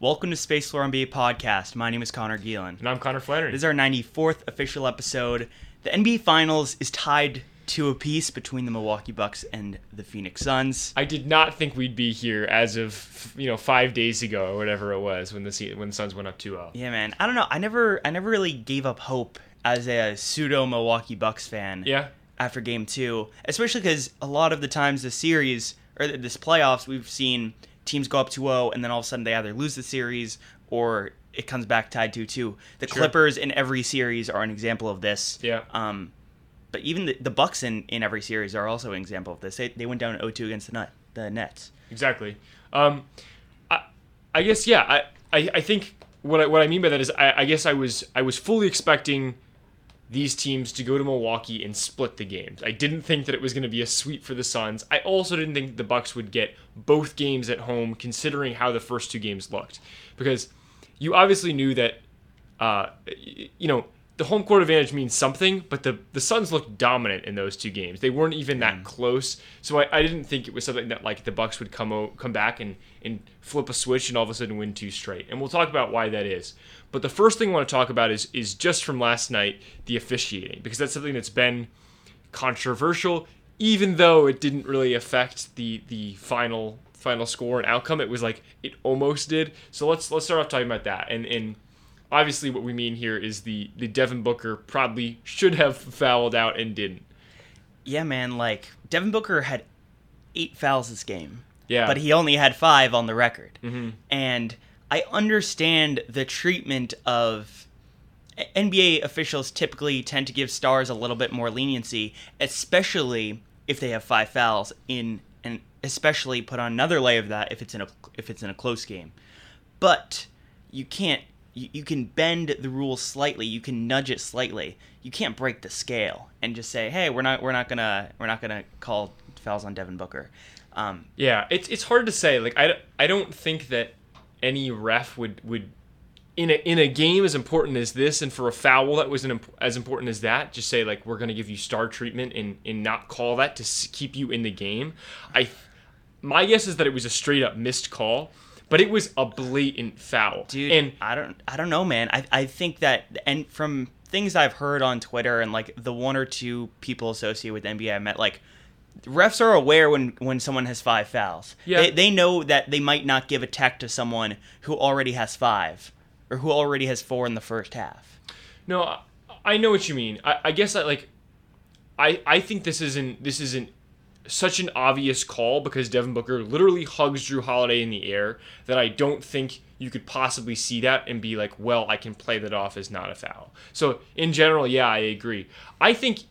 Welcome to Space Floor NBA podcast. My name is Connor Geelan. And I'm Connor Flannery. This is our 94th official episode. The NBA Finals is tied to a piece between the Milwaukee Bucks and the Phoenix Suns. I did not think we'd be here as of you know five days ago or whatever it was when the when the Suns went up 2-0. Yeah, man. I don't know. I never, I never really gave up hope as a pseudo Milwaukee Bucks fan. Yeah. After Game Two, especially because a lot of the times the series or this playoffs, we've seen teams go up 2-0 and then all of a sudden they either lose the series or it comes back tied 2-2. The Sure. Clippers in every series are an example of this. Yeah. Um, but even the, the Bucks in, in every series are also an example of this. They, they went down 0-2 against the Nut, the Nets. Exactly. Um, I, I guess yeah. I, I, I think what I, what I mean by that is I, I guess I was I was fully expecting these teams to go to Milwaukee and split the games. I didn't think that it was going to be a sweep for the Suns. I also didn't think the Bucks would get both games at home, considering how the first two games looked, because you obviously knew that uh, you know the home court advantage means something, but the the Suns looked dominant in those two games. They weren't even that mm. close, so I, I didn't think it was something that like the Bucks would come o- come back and and flip a switch and all of a sudden win two straight. And we'll talk about why that is. But the first thing I want to talk about is is just from last night the officiating because that's something that's been controversial, even though it didn't really affect the the final final score and outcome. It was like it almost did. So let's let's start off talking about that. And and obviously what we mean here is the the Devin Booker probably should have fouled out and didn't. Yeah, man. Like, Devin Booker had eight fouls this game. Yeah. But he only had five on the record. Mm-hmm. And I understand the treatment of NBA officials typically tend to give stars a little bit more leniency, especially if they have five fouls in, and especially put on another layer of that if it's in a if it's in a close game. But you can't. You, you can bend the rules slightly. You can nudge it slightly. You can't break the scale and just say, "Hey, we're not we're not gonna we're not gonna call fouls on Devin Booker." Um, Yeah, it's it's hard to say. Like I, I don't think that any ref would would in a in a game as important as this and for a foul that was an, as important as that just say like we're going to give you star treatment and and not call that to keep you in the game. I my guess is that it was a straight up missed call, but it was a blatant foul. dude and i don't i don't know man i i think that and from things i've heard on twitter and like the one or two people associated with nba i met like refs are aware when when someone has five fouls Yeah. they, they know that they might not give a tech to someone who already has five or who already has four in the first half No, I- I know what you mean. I, I guess I like. I I think this isn't this isn't such an obvious call because Devin Booker literally hugs Jrue Holiday in the air that I don't think you could possibly see that and be like, well, I can play that off as not a foul. So in general, yeah, I agree. I think,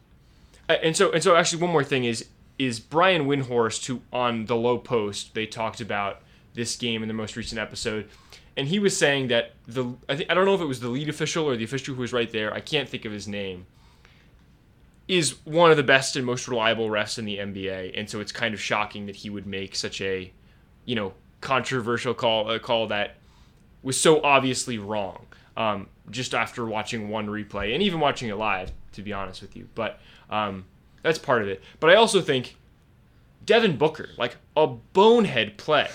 uh, and so and so actually one more thing is is Brian Windhorst who on the Lowe Post they talked about this game in the most recent episode. And he was saying that the I think I don't know if it was the lead official or the official who was right there. I can't think of his name. Is one of the best and most reliable refs in the NBA, and so it's kind of shocking that he would make such a, you know, controversial call, a call that was so obviously wrong. Um, just after watching one replay and even watching it live, to be honest with you, but um, that's part of it. But I also think Devin Booker, like a bonehead play.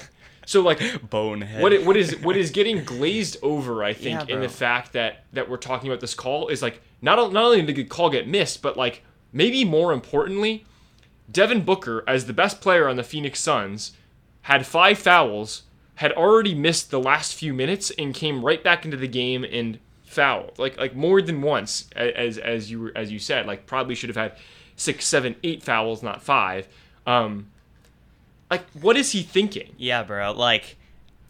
So like bonehead what it, what is what is getting glazed over, I think, Yeah, in the fact that that we're talking about this call is like not not only did the call get missed, but like maybe more importantly, Devin Booker as the best player on the Phoenix Suns had five fouls, had already missed the last few minutes, and came right back into the game and fouled like like more than once as as you were as you said like probably should have had six, seven, eight fouls, not five. Um, like what is he thinking? Yeah, bro. Like,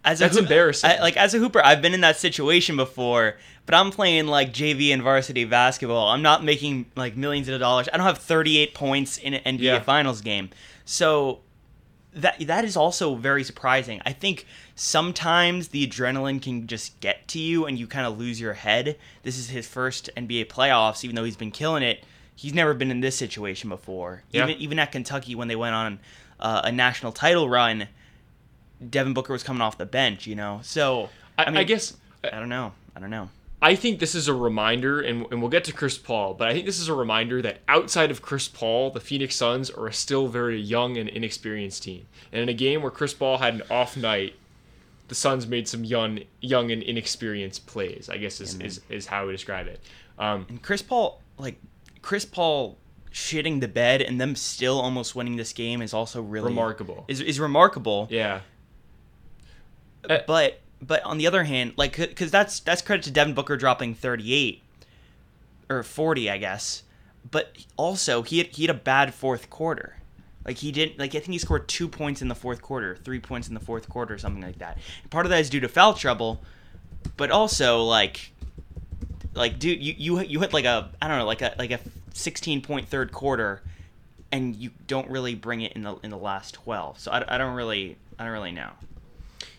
as That's a hoop- embarrassing. I- like as a hooper, I've been in that situation before. But I'm playing like JV and varsity basketball. I'm not making like millions of dollars. I don't have 38 points in an NBA Yeah. Finals game. So that that is also very surprising. I think sometimes the adrenaline can just get to you and you kind of lose your head. This is his first NBA playoffs, even though he's been killing it. He's never been in this situation before. Yeah. Even even at Kentucky when they went on uh, a national title run, Devin Booker was coming off the bench. You know, so I, I, mean, guess I don't know. I don't know. I think this is a reminder, and, and we'll get to Chris Paul, but I think this is a reminder that outside of Chris Paul, the Phoenix Suns are a still very young and inexperienced team. And in a game where Chris Paul had an off night, the Suns made some young, young and inexperienced plays. I guess is is, is how we describe it. Um, And Chris Paul, like Chris Paul, shitting the bed and them still almost winning this game is also really remarkable. Is is remarkable. Yeah. Uh, but but on the other hand, like because that's that's credit to Devin Booker dropping 38 or 40, I guess. But also he had, he had a bad fourth quarter. Like he didn't like I think he scored two points in the fourth quarter, three points in the fourth quarter, something like that. Part of that is due to foul trouble, but also like like dude, you you you hit like a I don't know like a like a 16 point third quarter, and you don't really bring it in the in the last 12. So I, I don't really I don't really know.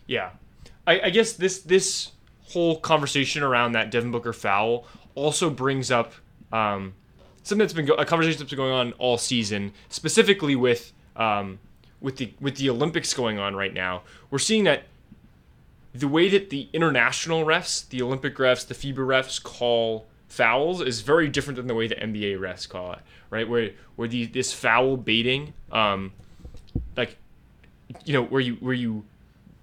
Yeah, I, I guess this this whole conversation around that Devin Booker foul also brings up um, something that's been go- a conversation that's been going on all season, specifically with um, with the with the Olympics going on right now. We're seeing that the way that the international refs, the Olympic refs, the FIBA refs call fouls is very different than the way the NBA refs call it. Right, where where the this foul baiting, um, like you know, where you where you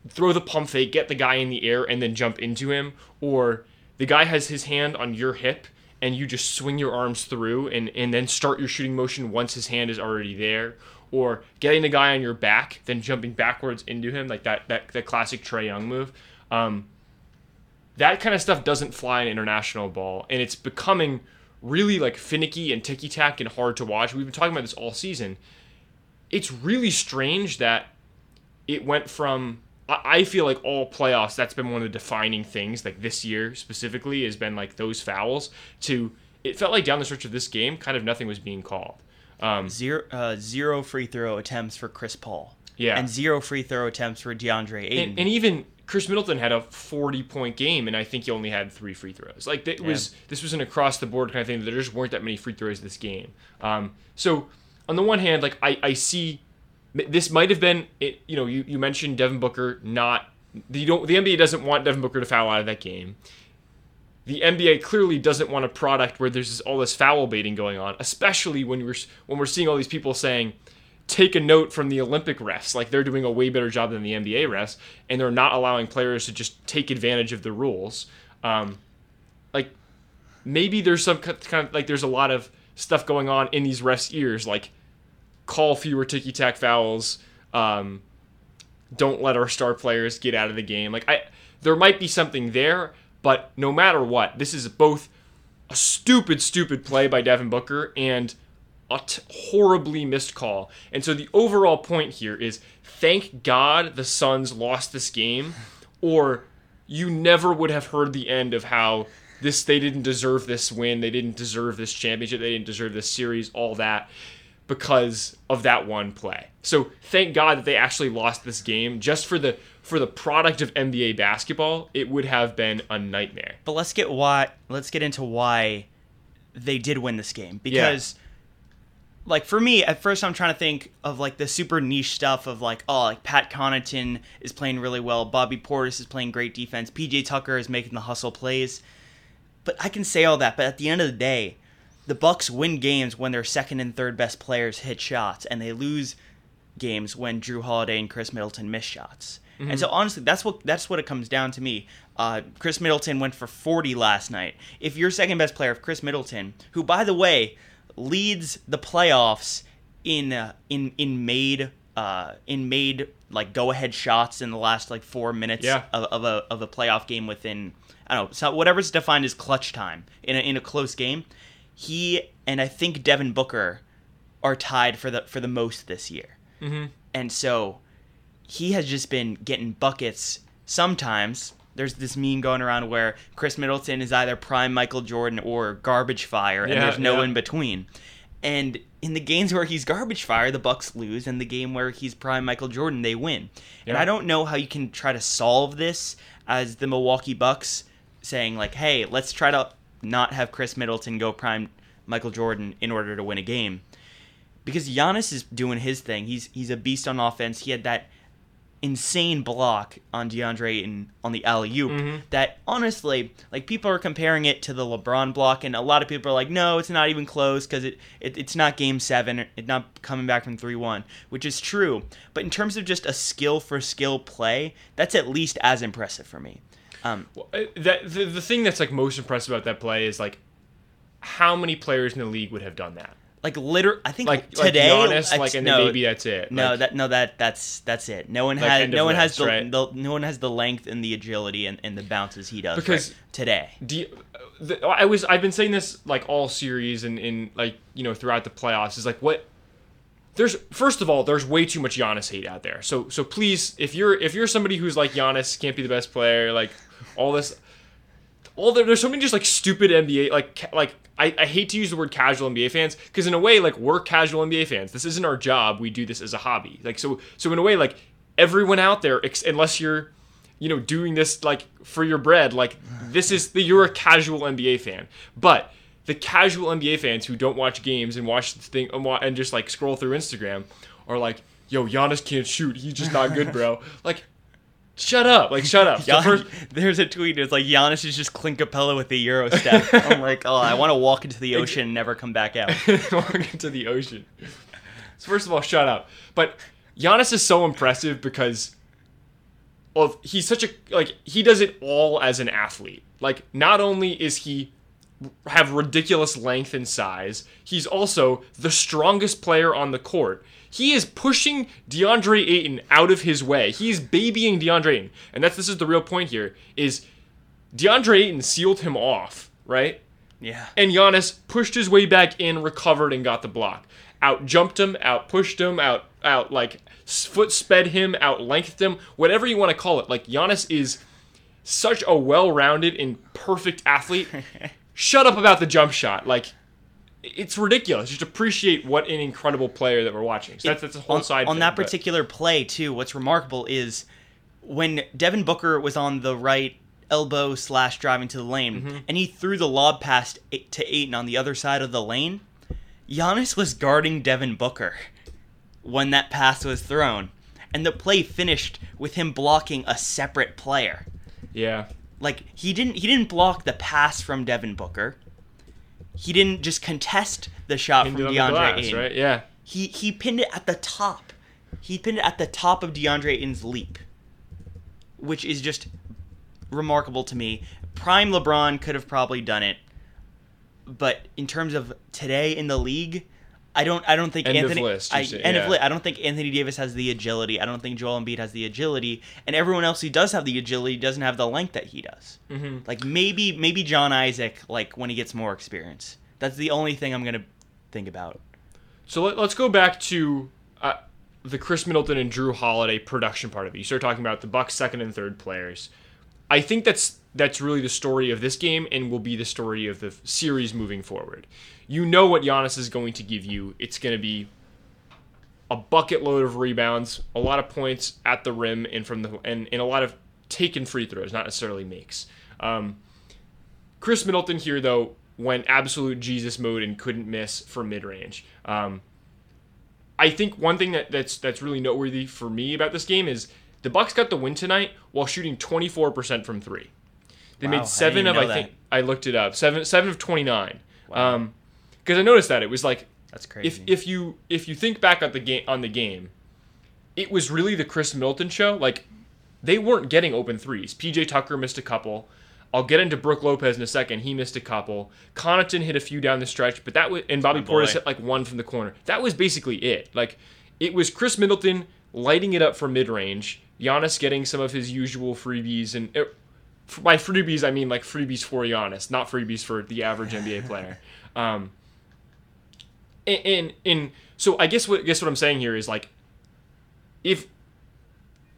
throw the pump fake, get the guy in the air, and then jump into him, or the guy has his hand on your hip and you just swing your arms through and, and then start your shooting motion once his hand is already there, or getting the guy on your back, then jumping backwards into him, like that that, that classic Trae Young move. Um, that kind of stuff doesn't fly in international ball, and it's becoming really like finicky and ticky tack and hard to watch. We've been talking about this all season. It's really strange that it went from I feel like all playoffs, that's been one of the defining things, like this year specifically, has been like those fouls. To it felt like down the stretch of this game, kind of nothing was being called. Um, zero, uh, zero free throw attempts for Chris Paul. Yeah, and zero free throw attempts for DeAndre Ayton. And, and even Khris Middleton had a forty-point game, and I think he only had three free throws. Like it yeah. was, this was an across-the-board kind of thing. There just weren't that many free throws this game. Um, so on the one hand, like I, I see this might have been you know you, you mentioned Devin Booker not you don't the NBA doesn't want Devin Booker to foul out of that game. The NBA clearly doesn't want a product where there's this, all this foul baiting going on, especially when we're when we're seeing all these people saying take a note from the Olympic refs, like they're doing a way better job than the NBA refs, and they're not allowing players to just take advantage of the rules. Um, like maybe there's some kind of like there's a lot of stuff going on in these refs' ears, like call fewer ticky tack fouls. Um, don't let our star players get out of the game. Like I, there might be something there, but no matter what, this is both a stupid, stupid play by Devin Booker and a t- horribly missed call. And so the overall point here is thank God the Suns lost this game, or you never would have heard the end of how this they didn't deserve this win, they didn't deserve this championship, they didn't deserve this series, all that because of that one play. So thank God that they actually lost this game. Just for the for the product of NBA basketball, it would have been a nightmare. But let's get why let's get into why they did win this game because yeah. like for me at first I'm trying to think of like the super niche stuff of like oh like Pat Connaughton is playing really well, Bobby Portis is playing great defense, PJ Tucker is making the hustle plays. But I can say all that, but at the end of the day, the Bucks win games when their second and third best players hit shots, and they lose games when Jrue Holiday and Khris Middleton miss shots. Mm-hmm. And so honestly, that's what that's what it comes down to me. Uh, Khris Middleton went for 40 last night. If your second best player, Khris Middleton, who by the way leads the playoffs in uh, in in made uh, in made like go ahead shots in the last like four minutes yeah. of, of a of a playoff game within I don't know so whatever's defined as clutch time in a, in a close game he and I think Devin Booker are tied for the for the most this year. Mm-hmm. And so he has just been getting buckets. Sometimes there's this meme going around where Khris Middleton is either prime Michael Jordan or garbage fire, and yeah, there's no yeah. in between. And in the games where he's garbage fire, the Bucks lose, and the game where he's prime Michael Jordan, they win. Yeah. And I don't know how you can try to solve this as the Milwaukee Bucks saying like, "Hey, let's try to not have Khris Middleton go prime Michael Jordan in order to win a game. Because Giannis is doing his thing. He's he's a beast on offense. He had that insane block on DeAndre Ayton on the alley oop Mm-hmm. that honestly, like people are comparing it to the LeBron block, and a lot of people are like, no, it's not even close because it, it it's not Game Seven, it's not coming back from three one, which is true. But in terms of just a skill for skill play, that's at least as impressive for me. Um, Well, uh, that the, the thing that's like most impressive about that play is like how many players in the league would have done that? like literally, I think Like today, like Giannis, like and no, then maybe that's it. No, Like, that no that that's that's it. No one Like has no one has the, right? the no one has the length and the agility and, and the bounces he does Because- right today. do you, the, I was I've been saying this like all series and in like you know throughout the playoffs is like what there's first of all there's way too much Giannis hate out there. So so please if you're if you're somebody who's like Giannis can't be the best player like all this all there, there's so many just like stupid NBA like ca- like I, I hate to use the word casual NBA fans because in a way like we're casual NBA fans. This isn't our job. We do this as a hobby. Like so so in a way like everyone out there ex- unless you're you know doing this like for your bread like this is the you're a casual NBA fan. But the casual NBA fans who don't watch games and watch the thing and and just like scroll through Instagram are like, "Yo, Giannis can't shoot. He's just not good, bro." like shut up. Like shut up. The Gian- first- there's a tweet. It's like Giannis is just Clint Capela with the Euro step. I'm like, oh, I want to walk into the ocean and never come back out. walk into the ocean. So first of all, shut up. But Giannis is so impressive because of he's such a like he does it all as an athlete. Like not only is he have ridiculous length and size, he's also the strongest player on the court. He is pushing DeAndre Ayton out of his way. He's babying DeAndre Ayton. And that's this is the real point here is DeAndre Ayton sealed him off, right? Yeah. and Giannis pushed his way back in, recovered, and got the block. Out jumped him, out pushed him, out out like foot sped him, out lengthed him, whatever you want to call it. Like Giannis is such a well-rounded and perfect athlete. Shut up about the jump shot. Like it's ridiculous. Just appreciate what an incredible player that we're watching. So that's that's a whole on, side on thing, that but- particular play too. What's remarkable is when Devin Booker was on the right elbow slash driving to the lane, Mm-hmm. and he threw the lob past eight to Ayton on the other side of the lane. Giannis was guarding Devin Booker when that pass was thrown, and the play finished with him blocking a separate player. Yeah. Like he didn't he didn't block the pass from Devin Booker. He didn't just contest the shot Pinned from DeAndre glass, Ayton right? Yeah. he he pinned it at the top. He pinned it at the top of DeAndre Ayton's leap, which is just remarkable to me. Prime LeBron could have probably done it, but in terms of today in the league, I don't I don't think End of Anthony list, I, say, end yeah. of list. I don't think Anthony Davis has the agility. I don't think Joel Embiid has the agility, and everyone else who does have the agility doesn't have the length that he does. Mm-hmm. Like maybe maybe John Isaac like when he gets more experience. That's the only thing I'm gonna think about. So let, us go back to uh, the Khris Middleton and Jrue Holiday production part of it. You start talking about the Bucks' second and third players. I think that's that's really the story of this game and will be the story of the series moving forward. You know what Giannis is going to give you. It's going to be a bucket load of rebounds, a lot of points at the rim, and from the and, and a lot of taken free throws, not necessarily makes. Um, Khris Middleton here though went absolute Jesus mode and couldn't miss from mid range. Um, I think one thing that, that's that's really noteworthy for me about this game is the Bucks got the win tonight while shooting 24% from three. They Wow, made seven of I know think I looked it up seven seven of 29. Wow. Um, because I noticed that it was like That's crazy. if if you if you think back at the game on the game, it was really the Khris Middleton show. Like they weren't getting open threes. PJ Tucker missed a couple. I'll get into Brook Lopez in a second. He missed a couple. Connaughton hit a few down the stretch, but that was and Bobby boy. Portis hit like one from the corner. That was basically it. Like it was Khris Middleton lighting it up from mid range. Giannis getting some of his usual freebies and. er, f- by freebies, I mean like freebies for Giannis, not freebies for the average NBA player. Um, and, and and so I guess what I guess what I'm saying here is like if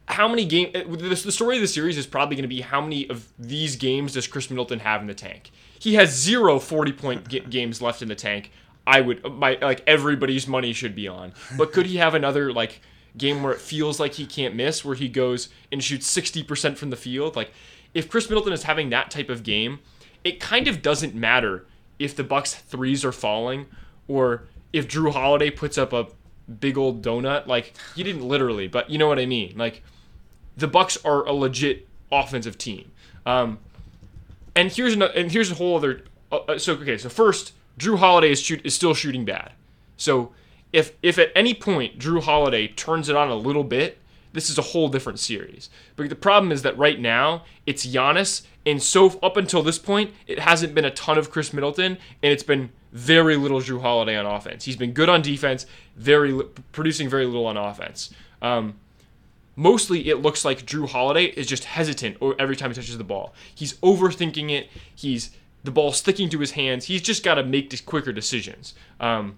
how many game uh, the, the story of the series is probably going to be how many of these games does Khris Middleton have in the tank? He has zero 40 point ga- games left in the tank. I would my like everybody's money should be on. But could he have another like game where it feels like he can't miss where he goes and shoots 60% from the field? Like if Khris Middleton is having that type of game, it kind of doesn't matter if the Bucks threes are falling or if Jrue Holiday puts up a big old donut. Like he didn't literally, but you know what I mean. Like the Bucks are a legit offensive team. Um, and here's and here's a whole other. Uh, uh, so okay, so first, Jrue Holiday is shoot is still shooting bad. So if if at any point Jrue Holiday turns it on a little bit, this is a whole different series. But the problem is that right now it's Giannis, and so up until this point, it hasn't been a ton of Khris Middleton, and it's been very little Jrue Holiday on offense. He's been good on defense, very producing very little on offense. Um, mostly it looks like Jrue Holiday is just hesitant every time he touches the ball. He's overthinking it. He's the ball sticking to his hands. He's just got to make quicker decisions. Um,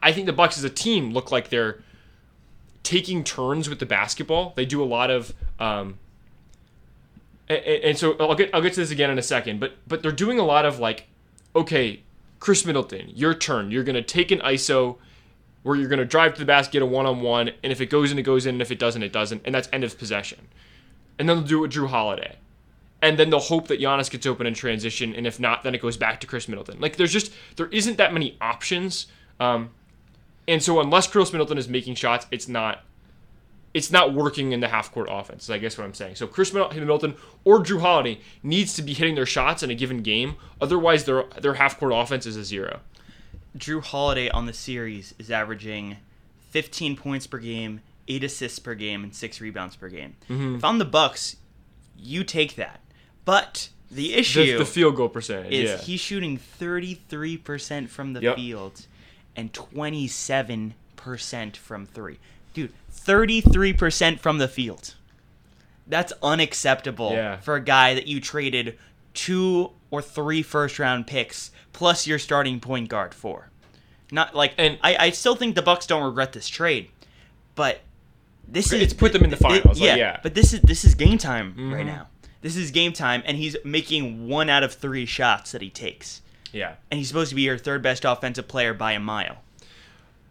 I think the Bucks as a team look like they're taking turns with the basketball. They do a lot of, um, and, and, so I'll get I'll get to this again in a second. But but they're doing a lot of like, okay, Khris Middleton, your turn. You're gonna take an ISO where you're to drive to the basket get a one on one, and if it goes in, it goes in, and if it doesn't, it doesn't, and that's end of possession. And then they'll do it with Jrue Holiday. And then they'll hope that Giannis gets open in transition, and if not, then it goes back to Khris Middleton. Like there's just there isn't that many options, um, and so unless Khris Middleton is making shots, it's not it's not working in the half court offense. I guess what I'm saying. So Khris Middleton or Jrue Holiday needs to be hitting their shots in a given game. Otherwise, their their half court offense is a zero. Jrue Holiday on the series is averaging 15 points per game, eight assists per game, and six rebounds per game. Mm-hmm. If I'm the Bucks, you take that. But the issue the, the field goal percentage is yeah. he's shooting 33% from the yep. field and 27% from three. Dude, 33% from the field. That's unacceptable yeah. for a guy that you traded two or three first round picks plus your starting point guard for. Not like and I, I still think the Bucks don't regret this trade, but this it's is put them in the finals. It, yeah, like, yeah, but this is this is game time mm-hmm. right now. This is game time, and he's making one out of three shots that he takes. Yeah, and he's supposed to be your third best offensive player by a mile.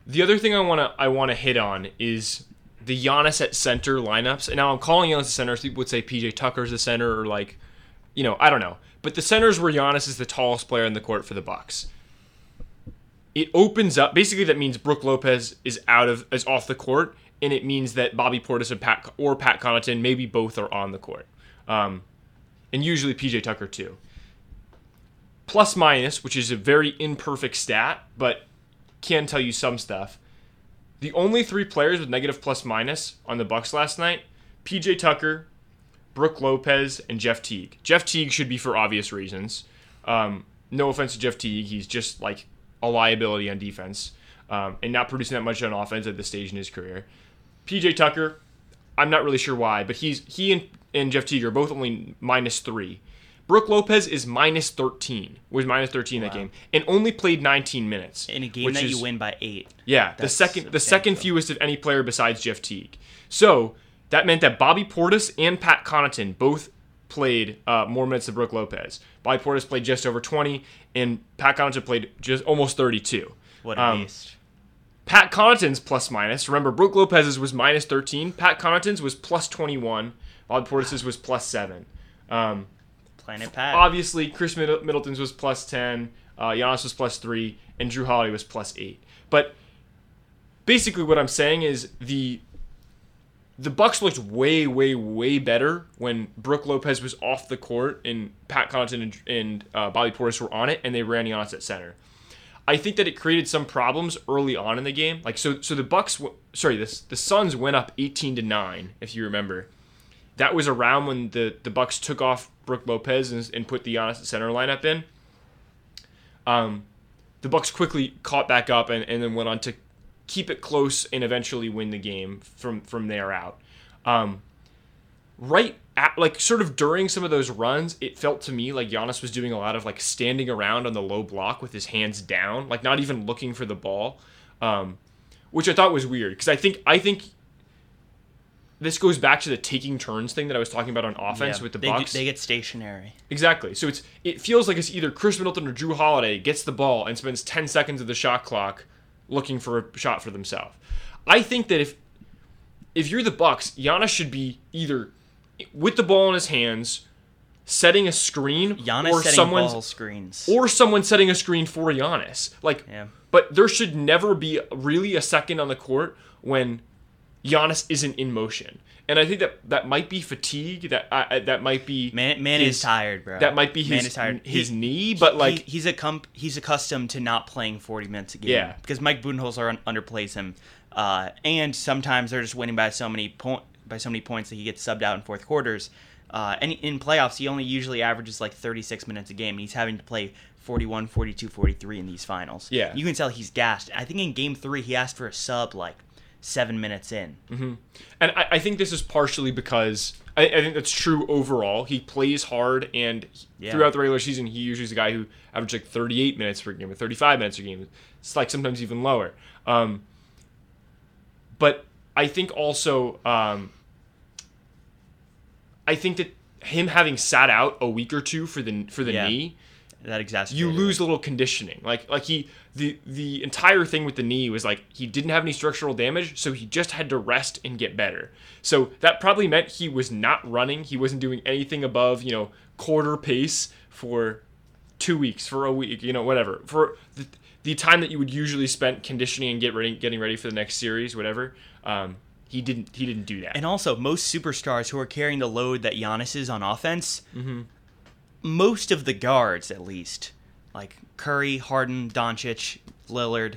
The other thing I wanna I wanna hit on is the Giannis at center lineups. And now I'm calling Giannis the center. So people would say PJ Tucker's the center, or like, you know, I don't know. But the centers where Giannis is the tallest player in the court for the Bucks. It opens up. Basically, that means Brook Lopez is out of is off the court, and it means that Bobby Portis and Pat or Pat Connaughton, maybe both, are on the court, um, and usually PJ Tucker too. Plus minus, which is a very imperfect stat, but can tell you some stuff. The only three players with negative plus minus on the Bucks last night: PJ Tucker, Brook Lopez, and Jeff Teague. Jeff Teague should be for obvious reasons. Um, no offense to Jeff Teague, he's just like a liability on defense um, and not producing that much on offense at this stage in his career. PJ Tucker, I'm not really sure why, but he's he and, and Jeff Teague are both only minus three. Brook Lopez is minus 13, was minus 13 wow. that game, and only played 19 minutes in a game that is, you win by eight. Yeah, the second the second fewest of any player besides Jeff Teague. So that meant that Bobby Portis and Pat Connaughton both played uh, more minutes than Brook Lopez. Bobby Portis played just over 20, and Pat Connaughton played just almost 32. What a um, beast. Pat Connaughton's plus minus. Remember, Brook Lopez's was minus 13. Pat Connaughton's was plus 21. Bobby Portis's was plus 7. Um, Planet Pat. Obviously, Khris Middleton's was plus 10. Uh, Giannis was plus 3. And Jrue Holiday was plus 8. But basically, what I'm saying is the the Bucks looked way, way, way better when Brook Lopez was off the court and Pat Connaughton and, and uh, Bobby Portis were on it, and they ran Giannis at center. I think that it created some problems early on in the game. Like so, so the Bucks, sorry, this the Suns went up eighteen to nine, if you remember. That was around when the the Bucks took off Brook Lopez and, and put the Giannis center lineup in. Um, the Bucks quickly caught back up and, and then went on to keep it close and eventually win the game from from there out. Um, right at like sort of during some of those runs, it felt to me like Giannis was doing a lot of like standing around on the low block with his hands down, like not even looking for the ball, um, which I thought was weird because I think I think this goes back to the taking turns thing that I was talking about on offense yeah, with the they Bucks. Do, they get stationary. Exactly. So it's it feels like it's either Khris Middleton or Jrue Holiday gets the ball and spends 10 seconds of the shot clock looking for a shot for themselves. I think that if if you're the Bucks, Giannis should be either with the ball in his hands, setting a screen, Giannis or someone ball screens, or someone setting a screen for Giannis. Like, yeah. but there should never be really a second on the court when Giannis isn't in motion. And I think that that might be fatigue. That uh, that might be man. Man his- is tired, bro. That might be Man his is tired. his He- knee, but like he, he's a comp, he's accustomed to not playing 40 minutes a game. Yeah. because Mike Budenholzer un- underplays him, uh, and sometimes they're just winning by so many point by so many points that he gets subbed out in fourth quarters. Uh, and in playoffs, he only usually averages like 36 minutes a game, and he's having to play 41, 42, 43 in these finals. Yeah. you can tell he's gassed. I think in Game Three, he asked for a sub like seven minutes in. And I, I think this is partially because I, I think that's true overall. He plays hard, and Yeah. throughout the regular season, he usually is a guy who averages like 38 minutes per game or 35 minutes per game. It's like sometimes even lower. Um, but I think also, um, I think that him having sat out a week or two for the for the Yeah. knee, That exacerbated. you lose a little conditioning. Like like he the the entire thing with the knee was like he didn't have any structural damage, so he just had to rest and get better. So that probably meant he was not running. He wasn't doing anything above you know quarter pace for two weeks, for a week, you know whatever for the, the time that you would usually spend conditioning and get ready, getting ready for the next series, whatever. Um, he didn't he didn't do that. And also, most superstars who are carrying the load that Giannis is on offense, Mm-hmm. Most of the guards, at least, like Curry, Harden, Doncic, Lillard,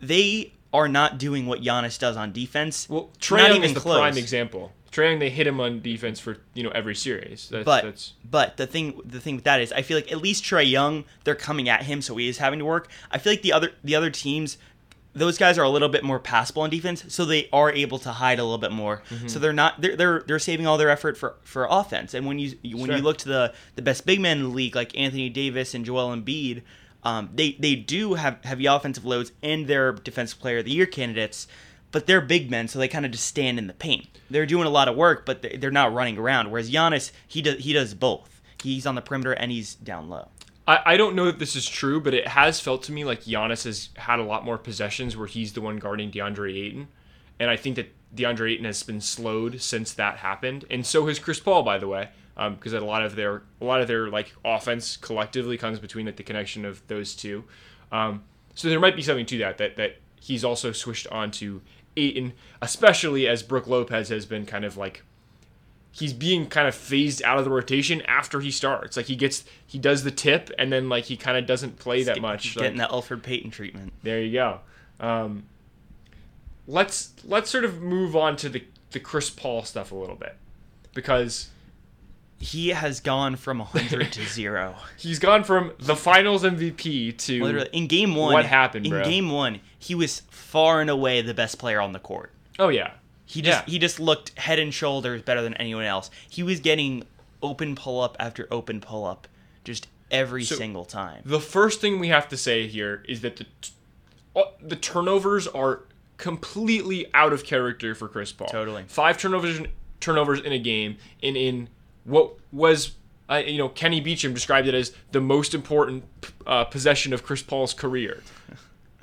they are not doing what Giannis does on defense. well, Trae Young is the close. prime example. Trae Young, they hit him on defense for you know every series. That's, But that's but the thing the thing with that is I feel like at least Trae Young they're coming at him so he is having to work. I feel like the other the other teams those guys are a little bit more passable on defense so they are able to hide a little bit more. Mm-hmm. So they're not they're, they're they're saving all their effort for for offense. And when you when Sure. you look to the the best big men in the league like Anthony Davis and Joel Embiid um, they they do have heavy offensive loads and they're defensive player of the year candidates, but they're big men, so they kind of just stand in the paint. They're doing a lot of work, but they- they're not running around. Whereas Giannis, he does he does both. He's on the perimeter and he's down low. I, I don't know that this is true, but it has felt to me like Giannis has had a lot more possessions where he's the one guarding DeAndre Ayton. And I think that DeAndre Ayton has been slowed since that happened. And so has Chris Paul, by the way, because a lot of their a lot of their like offense collectively comes between like, the connection of those two. Um, so there might be something to that that that he's also switched on to Ayton, especially as Brook Lopez has been kind of like he's being kind of phased out of the rotation after he starts. Like he gets he does the tip and then like he kind of doesn't play that much. He's Like, getting that Elfrid Payton treatment. there you go. Um, let's let's sort of move on to the the Chris Paul stuff a little bit because He has gone from 100 to 0. he's gone from the Finals MVP to Literally in game 1. What happened, In bro? game 1, he was far and away the best player on the court. oh yeah He just Yeah. he just looked head and shoulders better than anyone else. He was getting open pull up after open pull up just every So- single time. The first thing we have to say here is that the t- uh, the turnovers are completely out of character for Chris Paul. Totally. Five turnovers turnovers in a game and in what was uh, you know Kenny Beecham described it as the most important uh, possession of Chris Paul's career.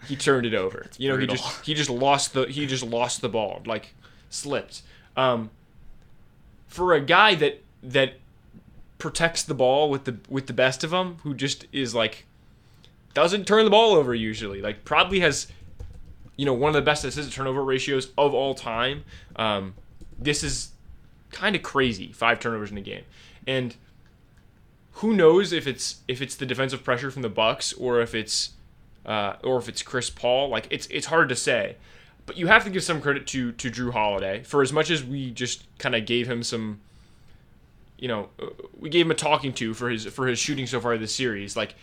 He turned it over. you know he just he just lost the he just lost the ball like slipped. Um, for a guy that that protects the ball with the with the best of them, who just is like doesn't turn the ball over usually. Like probably has you know one of the best assist turnover ratios of all time. Um, this is kind of crazy, five turnovers in a game, and who knows if it's if it's the defensive pressure from the Bucks or if it's uh, or if it's Chris Paul. Like it's it's hard to say. But you have to give some credit to to Jrue Holiday for as much as we just kind of gave him some you know, uh, we gave him a talking to for his for his shooting so far this series. Like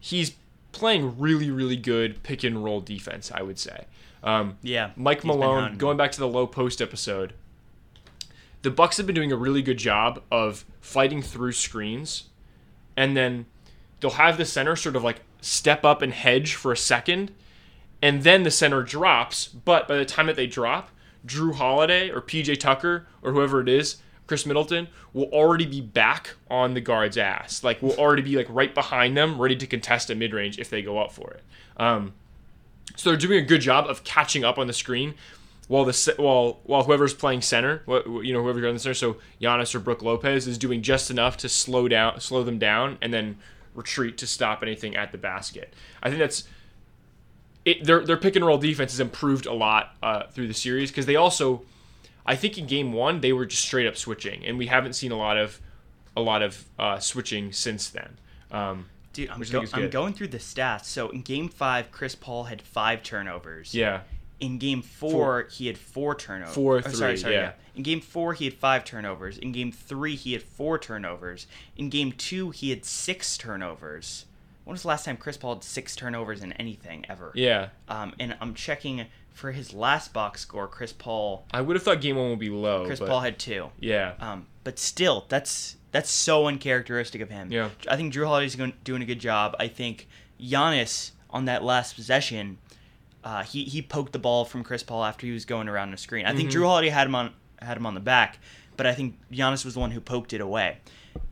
he's playing really really good pick and roll defense, I would say. Um, Yeah. Mike Malone, going back to the Lowe Post episode, the Bucks have been doing a really good job of fighting through screens, and then they'll have the center sort of like step up and hedge for a second, and then the center drops. But by the time that they drop, Jrue Holiday or PJ Tucker or whoever it is, Khris Middleton, will already be back on the guard's ass. Like will already be like right behind them, ready to contest a mid range if they go up for it. Um, so they're doing a good job of catching up on the screen, while the while while whoever's playing center, you know whoever's on the center, so Giannis or Brook Lopez is doing just enough to slow down, slow them down, and then retreat to stop anything at the basket. I think that's it, their their pick and roll defense has improved a lot uh, through the series because they also, I think in game one they were just straight up switching, and we haven't seen a lot of a lot of uh, switching since then. Um, Dude, I'm, go- I'm going through the stats. So in game five, Chris Paul had five turnovers. yeah, In game four, he had four turnovers. Four, Oh, sorry, three, sorry, yeah. In game four, he had five turnovers. In game three, he had four turnovers. In game two, he had six turnovers. When was the last time Chris Paul had six turnovers in anything ever? yeah. Um, and I'm checking for his last box score. Chris Paul, I would have thought game one would be low. Chris Paul had two. yeah, Um, but still, that's that's so uncharacteristic of him. Yeah. I think Jrue Holiday's going, doing a good job. I think Giannis on that last possession, uh, he he poked the ball from Chris Paul after he was going around the screen. I Mm-hmm. think Jrue Holiday had him on had him on the back, but I think Giannis was the one who poked it away,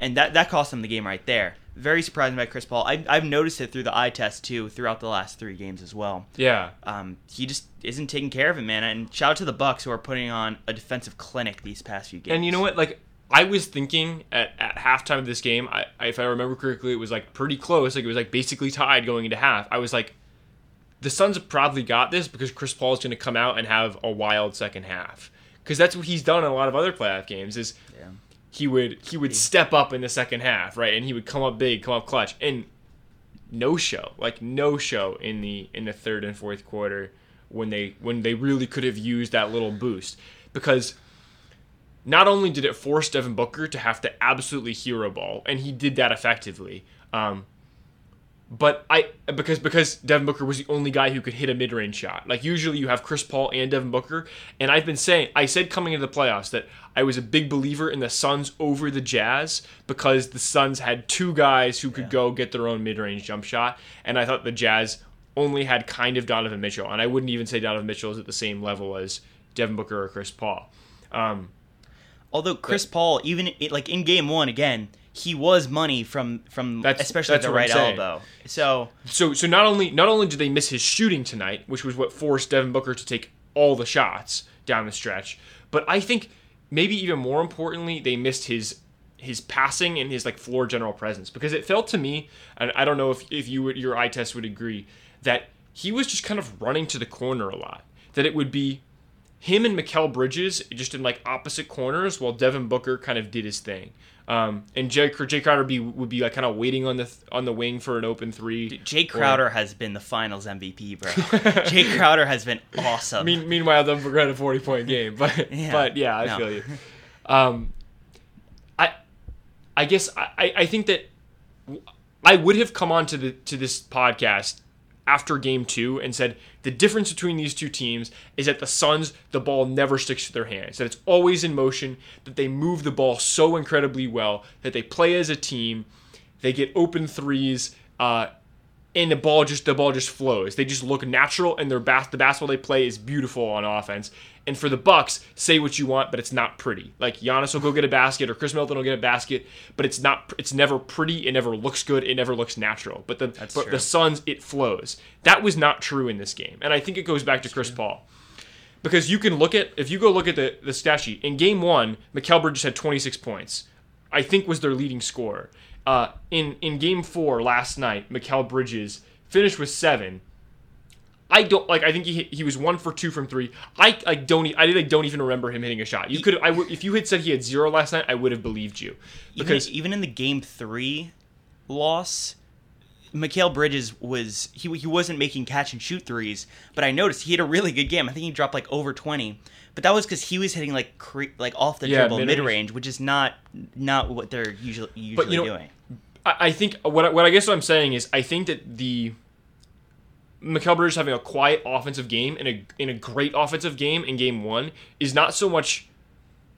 and that that cost him the game right there. Very surprising by Chris Paul. I, I've noticed it through the eye test too, throughout the last three games as well. yeah. Um, he just isn't taking care of it, man. And shout out to the Bucks who are putting on a defensive clinic these past few games. And you know what? Like I was thinking at, at halftime of this game, I, I if I remember correctly, it was like pretty close. Like it was like basically tied going into half. I was like, the Suns have probably got this because Chris Paul is going to come out and have a wild second half. Because that's what he's done in a lot of other playoff games. Is Yeah. He would he would step up in the second half, right? And he would come up big, come up clutch, and no show, like no show in the in the third and fourth quarter when they when they really could have used that little boost because not only did it force Devin Booker to have to absolutely hero ball, and he did that effectively. Um, but I because because Devin Booker was the only guy who could hit a mid range shot. Like usually you have Chris Paul and Devin Booker, and I've been saying I said coming into the playoffs that I was a big believer in the Suns over the Jazz because the Suns had two guys who could Yeah. go get their own mid range jump shot, and I thought the Jazz only had kind of Donovan Mitchell, and I wouldn't even say Donovan Mitchell is at the same level as Devin Booker or Chris Paul. Um, Although Chris Paul, even like in game one again, he was money from from That's- especially that's the right elbow. So so so not only not only did they miss his shooting tonight, which was what forced Devin Booker to take all the shots down the stretch, but I think maybe even more importantly, they missed his his passing and his like floor general presence because it felt to me, and I don't know if if you would your eye test would agree that he was just kind of running to the corner a lot. That it would be him and Mikal Bridges just in like opposite corners while Devin Booker kind of did his thing. Um, and Jae, Jae Crowder be, would be like kind of waiting on the th- on the wing for an open three. Jae Crowder has been the Finals MVP, bro. Jae Crowder has been awesome. Mean, meanwhile, Booker had a forty point game, but Yeah. but yeah, I No. feel you. Um, I I guess I, I- I think that I would have come on to the to this podcast after game two and said the difference between these two teams is that the Suns, the ball never sticks to their hands, that it's always in motion, that they move the ball so incredibly well, that they play as a team, they get open threes, uh, and the ball just the ball just flows. They just look natural, and their bas- the basketball they play is beautiful on offense. And for the Bucks, say what you want, but it's not pretty. Like Giannis will go get a basket, or Chris Middleton will get a basket, but it's not. It's never pretty. It never looks good. It never looks natural. But the That's but true. the Suns, it flows. That was not true in this game, and I think it goes back to Chris Paul. Because you can look at if you go look at the the stat sheet in game one, Mikal Bridges had 26 points. I think was their leading scorer. Uh, in in game four last night, Mikal Bridges finished with seven. I don't like. I think he hit- he was one for two from three. I I don't. I like, don't even remember him hitting a shot. You could. I if you had said he had zero last night, I would have believed you. Because even in the game three loss, Mikal Bridges was he he wasn't making catch and shoot threes, but I noticed he had a really good game. I think he dropped like over twenty, but that was because he was hitting like cre- like off the Yeah, dribble mid-range. mid range, which is not not what they're usually usually But, you know, doing. I, I think what I, what I guess what I'm saying is I think that the Mikal Bridges having a quiet offensive game and a in a great offensive game in game one is not so much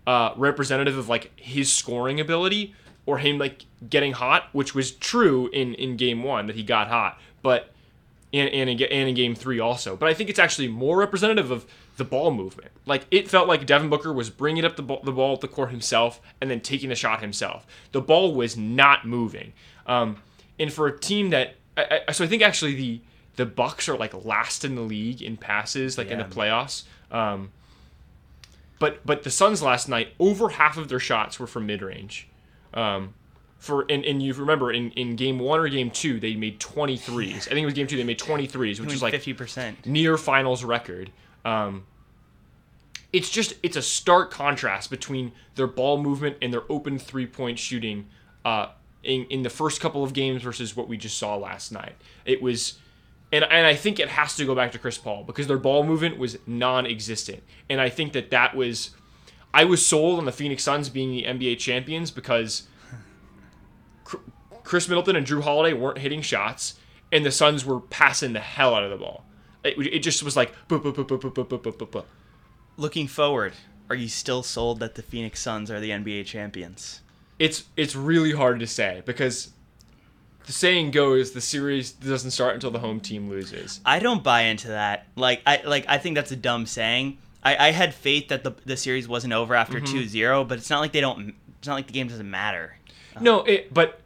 uh, representative of like his scoring ability or him like getting hot, which was true in in game one that he got hot, but and and in, and in game three also. But I think it's actually more representative of the ball movement. Like it felt like Devin Booker was bringing up the ball, the ball at the court himself and then taking the shot himself. The ball was not moving. Um, and for a team that, I, I, so I think actually the the Bucks are like last in the league in passes, like in the playoffs. Um, but but the Suns last night, over half of their shots were from mid range. Um, for and, and you remember in, in game one or game two they made 23s. I think it was game two they made 23s, which is like fifty percent. near finals record. Um, it's just it's a stark contrast between their ball movement and their open three point shooting uh, in in the first couple of games versus what we just saw last night. It was and and I think it has to go back to Chris Paul because their ball movement was non-existent, and I think that that was, I was sold on the Phoenix Suns being the NBA champions because Khris Middleton and Jrue Holiday weren't hitting shots, and the Suns were passing the hell out of the ball. It, it just was like boop, boop, boop, boop, boop, boop, boop, boop. Looking forward, are you still sold that the Phoenix Suns are the NBA champions? It's it's really hard to say because the saying goes the series doesn't start until the home team loses. I don't buy into that. Like I like I think that's a dumb saying. I, I had faith that the the series wasn't over after Mm-hmm. 2-0, but it's not like they don't it's not like the game doesn't matter. No, it but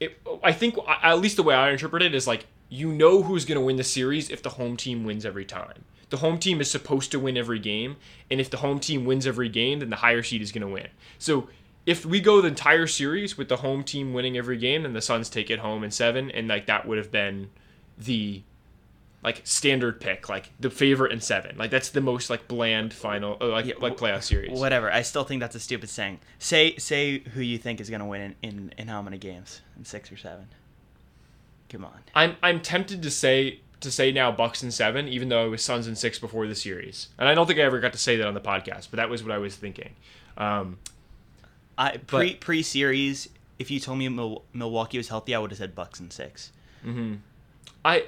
it I think at least the way I interpret it is like you know who's going to win the series if the home team wins every time. The home team is supposed to win every game, and if the home team wins every game, then the higher seed is going to win. So if we go the entire series with the home team winning every game, then the Suns take it home in seven, and like that would have been the like standard pick, like the favorite in seven. Like that's the most like bland final, uh, like Yeah, like playoff series. Whatever. I still think that's a stupid saying. Say say who you think is gonna win in, in, in how many games? In six or seven? Come on. I'm I'm tempted to say to say now Bucks in seven, even though it was Suns in six before the series, and I don't think I ever got to say that on the podcast, but that was what I was thinking. Um, I pre pre series, if you told me Mil- Milwaukee was healthy, I would have said Bucks and six. Mm-hmm. I,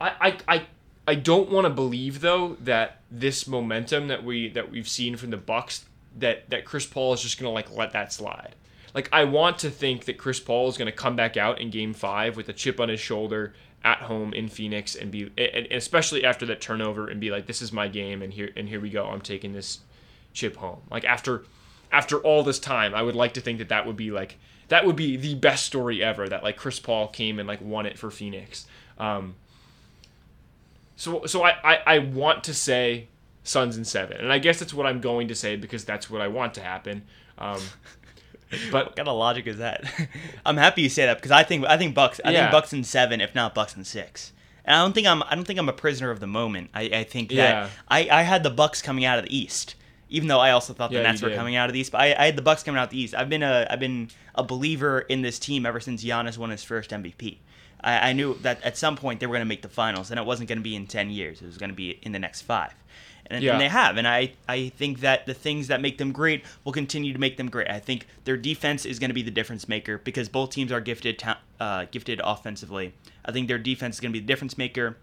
I, I, I, I don't want to believe though that this momentum that we that we've seen from the Bucks that that Chris Paul is just gonna like let that slide. Like I want to think that Chris Paul is gonna come back out in Game Five with a chip on his shoulder at home in Phoenix and be and especially after that turnover and be like this is my game and here and here we go I'm taking this chip home. Like after after all this time, I would like to think that that would be like that would be the best story ever. That like Chris Paul came and like won it for Phoenix. Um, so so I, I I want to say Suns and seven, and I guess that's what I'm going to say because that's what I want to happen. Um, but What kind of logic is that? I'm happy you say that because I think I think Bucks I Yeah. think Bucks and seven, if not Bucks and six. And I don't think I'm I don't think I'm a prisoner of the moment. I, I think that Yeah. I, I had the Bucks coming out of the East. Even though I also thought the Yeah, Nets were did. coming out of the East, but I, I had the Bucks coming out of the East. I've been a I've been a believer in this team ever since Giannis won his first MVP. I, I knew that at some point they were going to make the finals, and it wasn't going to be in ten years. It was going to be in the next five, and, Yeah. and they have. And I I think that the things that make them great will continue to make them great. I think their defense is going to be the difference maker because both teams are gifted ta- uh, gifted offensively. I think their defense is going to be the difference maker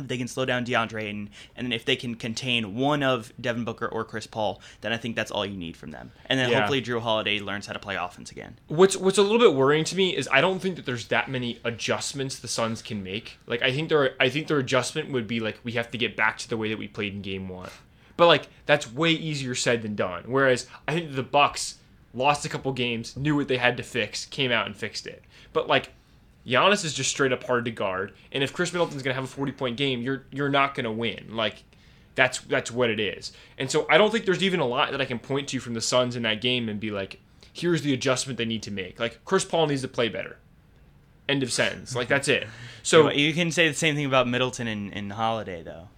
if they can slow down DeAndre Ayton, and then if they can contain one of Devin Booker or Chris Paul, then I think that's all you need from them. And then Yeah. hopefully Jrue Holiday learns how to play offense again. What's what's a little bit worrying to me is I don't think that there's that many adjustments the Suns can make. Like I think their I think their adjustment would be like we have to get back to the way that we played in game one. But like that's way easier said than done. Whereas I think the Bucks lost a couple games, knew what they had to fix, came out and fixed it. But like Giannis is just straight up hard to guard, and if Khris Middleton's gonna have a forty point game, you're you're not gonna win. Like that's that's what it is. And so I don't think there's even a lot that I can point to from the Suns in that game and be like, here's the adjustment they need to make. Like Chris Paul needs to play better. End of sentence. Like that's it. So, you can say the same thing about Middleton and, and Holiday though.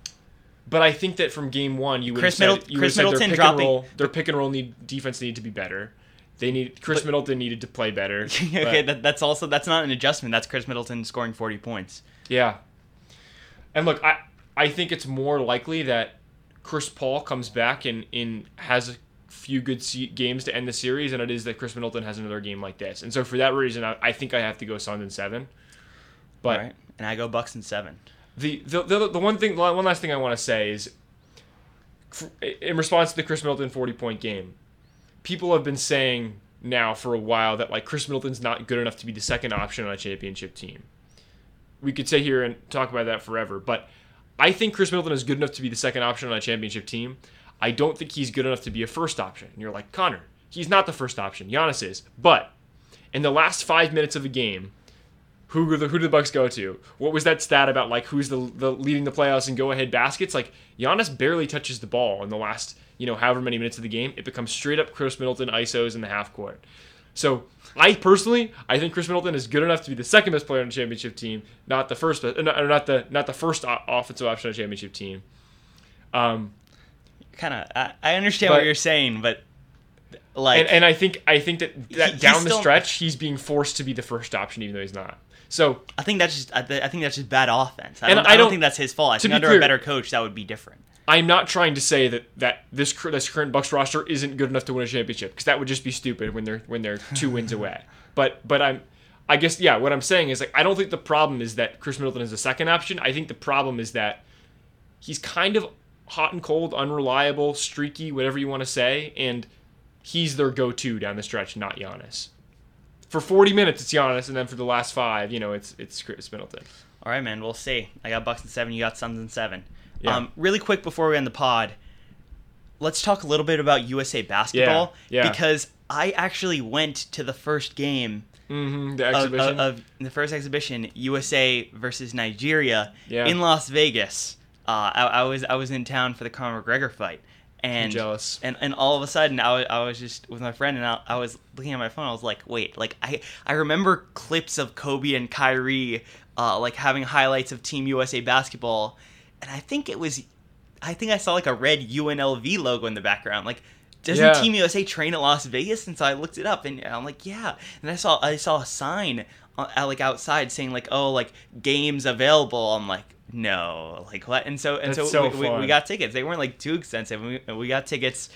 but I think that from game one, you would Chris have said, Middle- you Chris said their Middleton pick dropping- and roll, their pick and roll need defense needed to be better. They need Chris But- Middleton needed to play better. okay, that, that's also that's not an adjustment. That's Khris Middleton scoring forty points. Yeah. And look, I I think it's more likely that Chris Paul comes back and, and has a few good se- games to end the series than it is that Khris Middleton has another game like this. And so for that reason, I, I think I have to go Suns in seven. But right, and I go Bucks in seven. the, the the the one thing one last thing I want to say is in response to the Khris Middleton 40 point game people have been saying now for a while that like Khris Middleton's not good enough to be the second option on a championship team. We could sit here and talk about that forever but I think Khris Middleton is good enough to be the second option on a championship team. I don't think he's good enough to be a first option. And you're like Connor he's not the first option. Giannis is. But in the last five minutes of a game who the who do the Bucks go to? What was that stat about like who's the the leading the playoffs and go ahead baskets? Like Giannis barely touches the ball in the last you know however many minutes of the game. It becomes straight up Khris Middleton isos in the half court. So I personally, I think Khris Middleton is good enough to be the second best player on the championship team, not the first, best, not the not the first offensive option on the championship team. Um, kind of, I, I, understand but, what you're saying, but like, and, and I think I think that, that he, down the stretch, he's being forced to be the first option, even though he's not. So I think that's just I, think that's just bad offense. I don't, I don't, don't think that's his fault. I think under clear, a better coach, that would be different. I'm not trying to say that that this this current Bucks roster isn't good enough to win a championship because that would just be stupid when they're when they're two wins away. But but I'm I guess yeah, what I'm saying is like I don't think the problem is that Khris Middleton is a second option. I think the problem is that he's kind of hot and cold, unreliable, streaky, whatever you want to say, and he's their go-to down the stretch, not Giannis. For 40 minutes, it's Giannis, and then for the last five, you know, it's it's Khris Middleton. All right, man. We'll see. I got Bucks and seven. You got Suns and seven. Yeah. Um, really quick before we end the pod, let's talk a little bit about USA basketball. Yeah. yeah. Because I actually went to the first game mm-hmm, the exhibition. Of, of, the first exhibition, USA versus Nigeria yeah. in Las Vegas. Uh, I, I, was I was in town for the Conor McGregor fight, and jealous. And and all of a sudden, I was, I was just with my friend, and I, I was looking at my phone. I was like, wait, like I I remember clips of Kobe and Kyrie, uh, like having highlights of Team USA basketball and I think it was, I think I saw like a red UNLV logo in the background. Like, doesn't yeah. Team USA train at Las Vegas? And so I looked it up, and I'm like, yeah. And I saw I saw a sign uh, like outside saying like, oh, like games available. I'm like, no, like what? And so and so, so we, we, we, got tickets. They weren't like too expensive. We, we got tickets,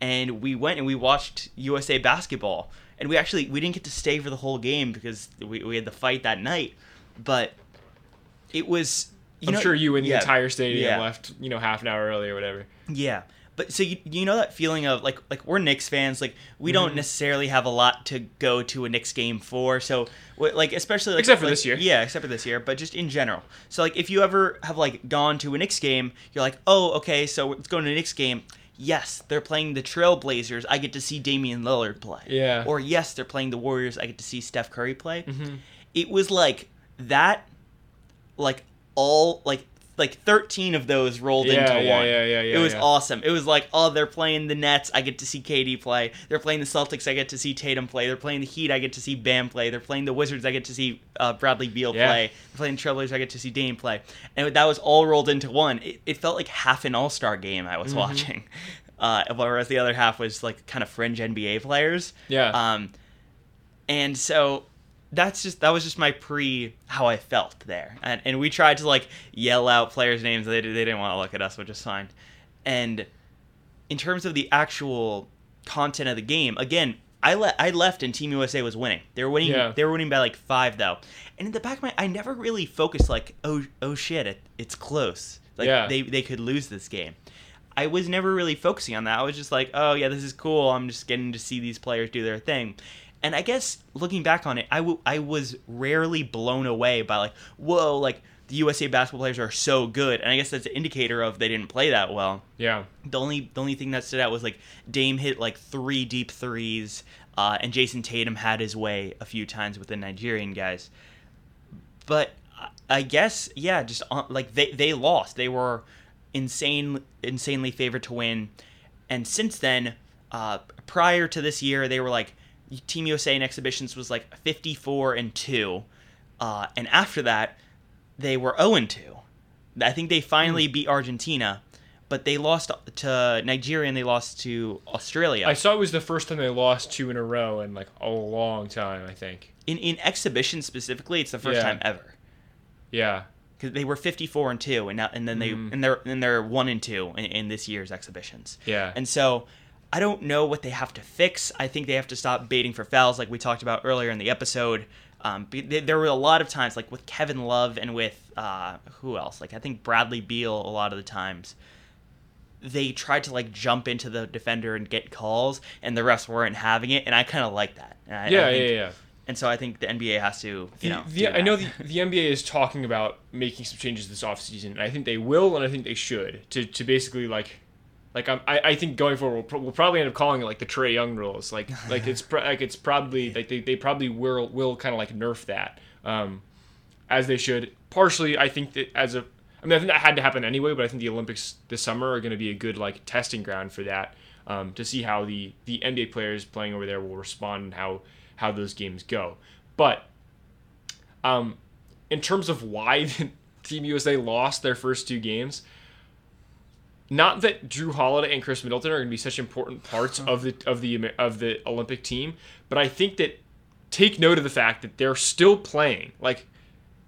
and we went and we watched USA basketball. And we actually we didn't get to stay for the whole game because we, we had the fight that night, but it was you I'm know, sure you and the entire stadium yeah. left, you know, half an hour early or whatever. Yeah. But so you, you know that feeling of like like we're Knicks fans like we mm-hmm. don't necessarily have a lot to go to a Knicks game for so like especially like, except for like, this year. yeah except for this year but just in general. So like if you ever have like gone to a Knicks game you're like oh okay so let's go to a Knicks game. Yes they're playing the Trailblazers I get to see Damian Lillard play. Yeah. Or yes they're playing the Warriors I get to see Steph Curry play. Mm-hmm. it was like that like all like like 13 of those rolled yeah, into yeah, one. Yeah, yeah, yeah. It was yeah. awesome. It was like, oh, they're playing the Nets. I get to see KD play. They're playing the Celtics. I get to see Tatum play. They're playing the Heat. I get to see Bam play. They're playing the Wizards. I get to see uh, Bradley Beal yeah. play. They're playing the Trailblazers. I get to see Dame play. And that was all rolled into one. It, it felt like half an All Star game I was mm-hmm. watching. Uh, whereas the other half was like kind of fringe NBA players. Yeah. Um, and so that's just that was just my pre how I felt there, and and we tried to like yell out players' names. They they didn't want to look at us, which is fine. And in terms of the actual content of the game, again, I le- I left and Team USA was winning. They were winning. Yeah. They were winning by like five though. And in the back of my, I never really focused like, oh oh shit, it, it's close. Like yeah. they they could lose this game. I was never really focusing on that. I was just like, oh yeah, this is cool. I'm just getting to see these players do their thing and I guess looking back on it, I, w- I was rarely blown away by like, whoa, like the USA basketball players are so good, and I guess that's an indicator of they didn't play that well. Yeah. The only the only thing that stood out was like Dame hit like three deep threes, uh, and Jayson Tatum had his way a few times with the Nigerian guys. But I guess yeah, just on, like they they lost. They were insane insanely favored to win, and since then, uh, prior to this year, they were like Team USA in exhibitions was like 54 and 2. Uh, and after that, they were 0 and 2. I think they finally mm. beat Argentina, but they lost to Nigeria and they lost to Australia. I saw it was the first time they lost two in a row in like a long time, I think. In in exhibitions specifically, it's the first yeah. time ever. Yeah. Because they were 54 and 2 and now and then they mm. and they're and they're 1 and 2 in, in this year's exhibitions. Yeah. And so I don't know what they have to fix. I think they have to stop baiting for fouls, like we talked about earlier in the episode. Um, there were a lot of times, like with Kevin Love and with uh, who else? Like I think Bradley Beal. A lot of the times, they tried to like jump into the defender and get calls, and the refs weren't having it, and I kind of like that. I, yeah, I think, yeah, yeah. And so I think the NBA has to, you the, know. The, I know the, the NBA is talking about making some changes this offseason, and I think they will, and I think they should to to basically like like I'm, I, I think going forward we'll, we'll, probably end up calling it like the Trae Young rules. Like like it's like it's probably like they, they probably will will kind of like nerf that. Um, as they should. Partially, I think that as a, I mean, I think that had to happen anyway, but I think the Olympics this summer are going to be a good like testing ground for that um, to see how the the NBA players playing over there will respond and how how those games go. But um, in terms of why Team USA lost their first two games, not that Jrue Holiday and Khris Middleton are going to be such important parts of the of the of the Olympic team, but I think that take note of the fact that they're still playing. Like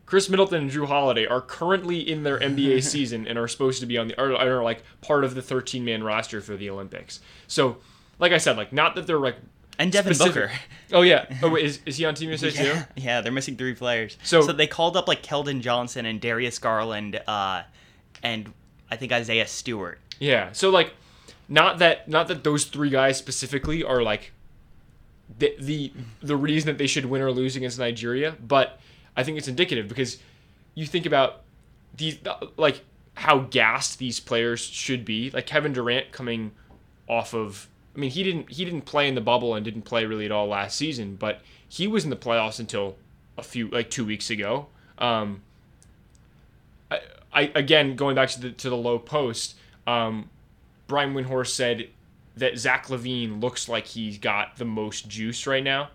Khris Middleton and Jrue Holiday are currently in their NBA season and are supposed to be on the are, are like part of the 13 man roster for the Olympics. So, like I said, like not that they're like and Devin specific- Booker. Oh yeah. Oh wait, is, is he on Team USA too? Yeah, yeah, they're missing three players. So- So, they called up like Keldon Johnson and Darius Garland, uh, and I think Isaiah Stewart. Yeah. So like, not that not that those three guys specifically are like the the the reason that they should win or lose against Nigeria, but I think it's indicative because you think about these like how gassed these players should be. Like Kevin Durant coming off of I mean he didn't he didn't play in the bubble and didn't play really at all last season, but he was in the playoffs until a few like 2 weeks ago. Um I again going back to the to the Lowe Post, um, Brian Windhorst said that Zach LaVine looks like he's got the most juice right now.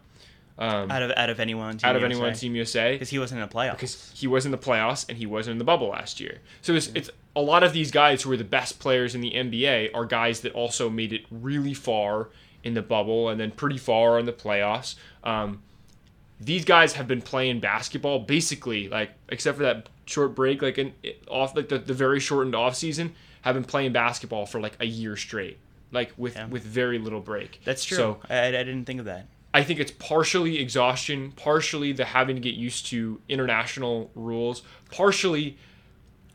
Um, Out of out of anyone, Team out of anyone USA. Team USA because he wasn't in the playoffs. because he was in the playoffs and he wasn't in the bubble last year. So it's, it's a lot of these guys who are the best players in the NBA are guys that also made it really far in the bubble and then pretty far in the playoffs. Um, these guys have been playing basketball basically like except for that short break like in off like the, the very shortened off season have been playing basketball for like a year straight like with Yeah. with very little break That's true. so I, I didn't think of that. I think it's partially exhaustion, partially the having to get used to international rules, partially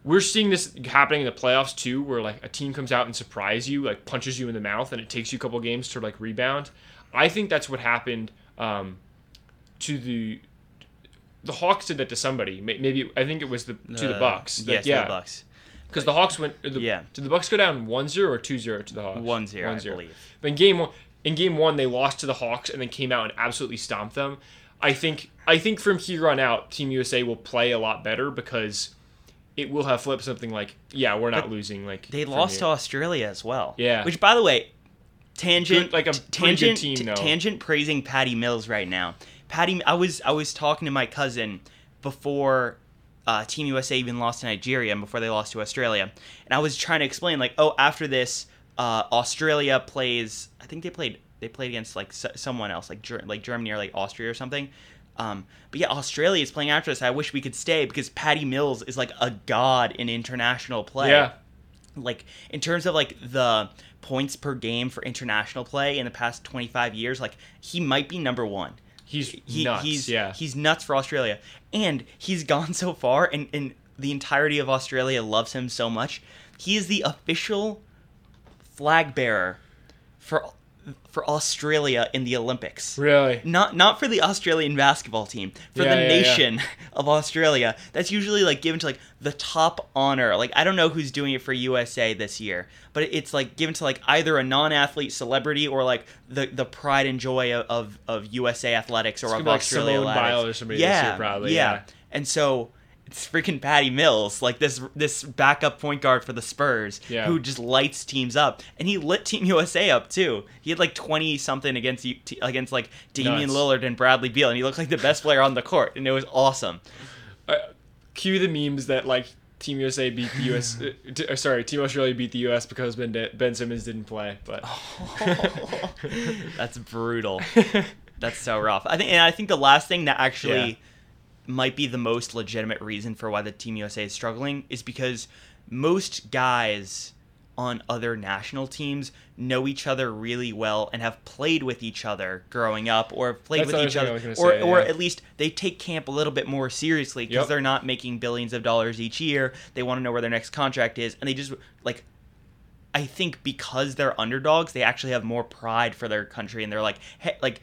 we're seeing this happening in the playoffs too, where like a team comes out and surprise you, like punches you in the mouth, and it takes you a couple games to like rebound. I think that's what happened um, to the the Hawks did that to somebody. Maybe I think it was the to the uh, Bucks. Like, Yes, yeah, the Bucks. because the Hawks went. The, Yeah. Did the Bucks go down 1-0 or 2-0 to the Hawks? 1-0, 1-0. believe. But in game one, in game one, they lost to the Hawks and then came out and absolutely stomped them. I think I think from here on out, Team USA will play a lot better because it will have flipped something like, yeah, we're not But losing. Like They lost to. Australia as well. Yeah. Which, by the way, tangent like a t- pretty good tangent team, t- tangent praising Patty Mills right now. Patty, I was I was talking to my cousin before uh, Team USA even lost to Nigeria and before they lost to Australia, and I was trying to explain like, oh, after this, uh, Australia plays. I think they played they played against like s- someone else, like Ger- like Germany or like Austria or something. Um, but yeah, Australia is playing after us. I wish we could stay because Patty Mills is like a god in international play Yeah, like in terms of like the points per game for international play in the past 25 years like he might be number one he's he, nuts. he's yeah, he's nuts for australia and he's gone so far and, and the entirety of australia loves him so much he is the official flag bearer for for australia in the olympics really. not not for the Australian basketball team, for Yeah, the yeah, yeah. nation of Australia. That's usually like given to like the top honor. Like I don't know who's doing it for USA this year, but it's like given to like either a non-athlete celebrity or like the the pride and joy of of, of USA athletics or It's of gonna like Simone. Biles or somebody this year, probably, yeah. And so it's freaking Patty Mills, like this this backup point guard for the Spurs, Yeah. who just lights teams up, and he lit Team USA up too. He had like twenty something against you- against like Damian Nuts. Lillard and Bradley Beal, and he looked like the best player on the court, and it was awesome. Uh, cue the memes that like Team USA beat the US. uh, t- uh, sorry, Team Australia beat the US because Ben Ben Simmons didn't play. But That's brutal. That's so rough. I think, and I think the last thing that actually Yeah. Might be the most legitimate reason for why the Team USA is struggling is because most guys on other national teams know each other really well and have played with each other growing up or have played That's with each other or, say, or yeah. at least they take camp a little bit more seriously because Yep. they're not making billions of dollars each year they want to know where their next contract is and they just like I think because they're underdogs, they actually have more pride for their country, and they're like, hey, like,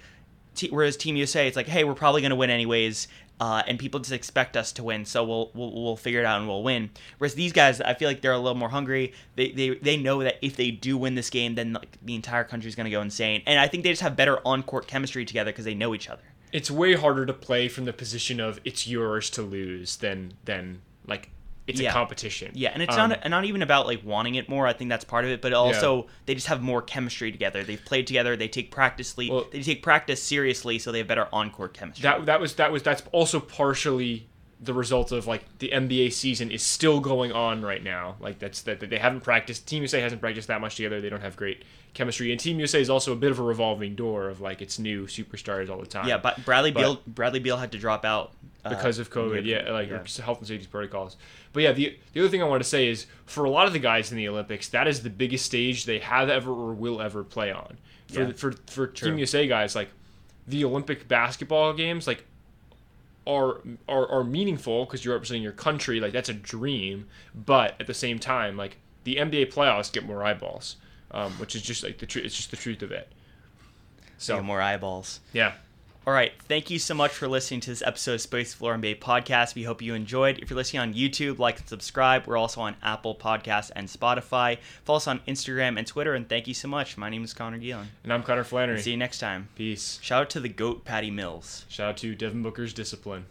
t- whereas Team USA, it's like, hey, we're probably gonna win anyways, uh, and people just expect us to win, so we'll, we'll we'll figure it out and we'll win. Whereas these guys, I feel like they're a little more hungry. They they, they know that if they do win this game, then like the entire country's gonna go insane, and I think they just have better on court chemistry together because they know each other. it's way harder to play from the position of it's yours to lose than than like it's Yeah. a competition. Yeah, and it's Um, not not even about like wanting it more. I think that's part of it, but also they just have more chemistry together. They've played together. They take practice. Well- they take practice seriously, so they have better on-court chemistry. that that was that was that's also partially the result of like the NBA season is still going on right now. Like that's that, that they haven't practiced. Team USA hasn't practiced that much together. They don't have great chemistry, and Team USA is also a bit of a revolving door of like it's new superstars all the time. yeah, but Bradley But- Beal Bradley Beal had to drop out uh, because of COVID, yeah, yeah, like yeah. health and safety protocols. But yeah, the the other thing I want to say is for a lot of the guys in the Olympics, that is the biggest stage they have ever or will ever play on. For Yeah. for for True. Team USA guys, like the Olympic basketball games, like are are, are meaningful because you're representing your country. Like that's a dream, but at the same time, like the NBA playoffs get more eyeballs, um, which is just like the truth. It's just the truth of it. so So more eyeballs. yeah. All right. Thank you so much for listening to this episode of Space Floor NBA podcast. We hope you enjoyed. If you're listening on YouTube, like and subscribe. We're also on Apple Podcasts and Spotify. Follow us on Instagram and Twitter. And thank you so much. My name is Connor Gielan. And I'm Connor Flannery. See you next time. Peace. Shout out to the GOAT Patty Mills. Shout out to Devin Booker's discipline.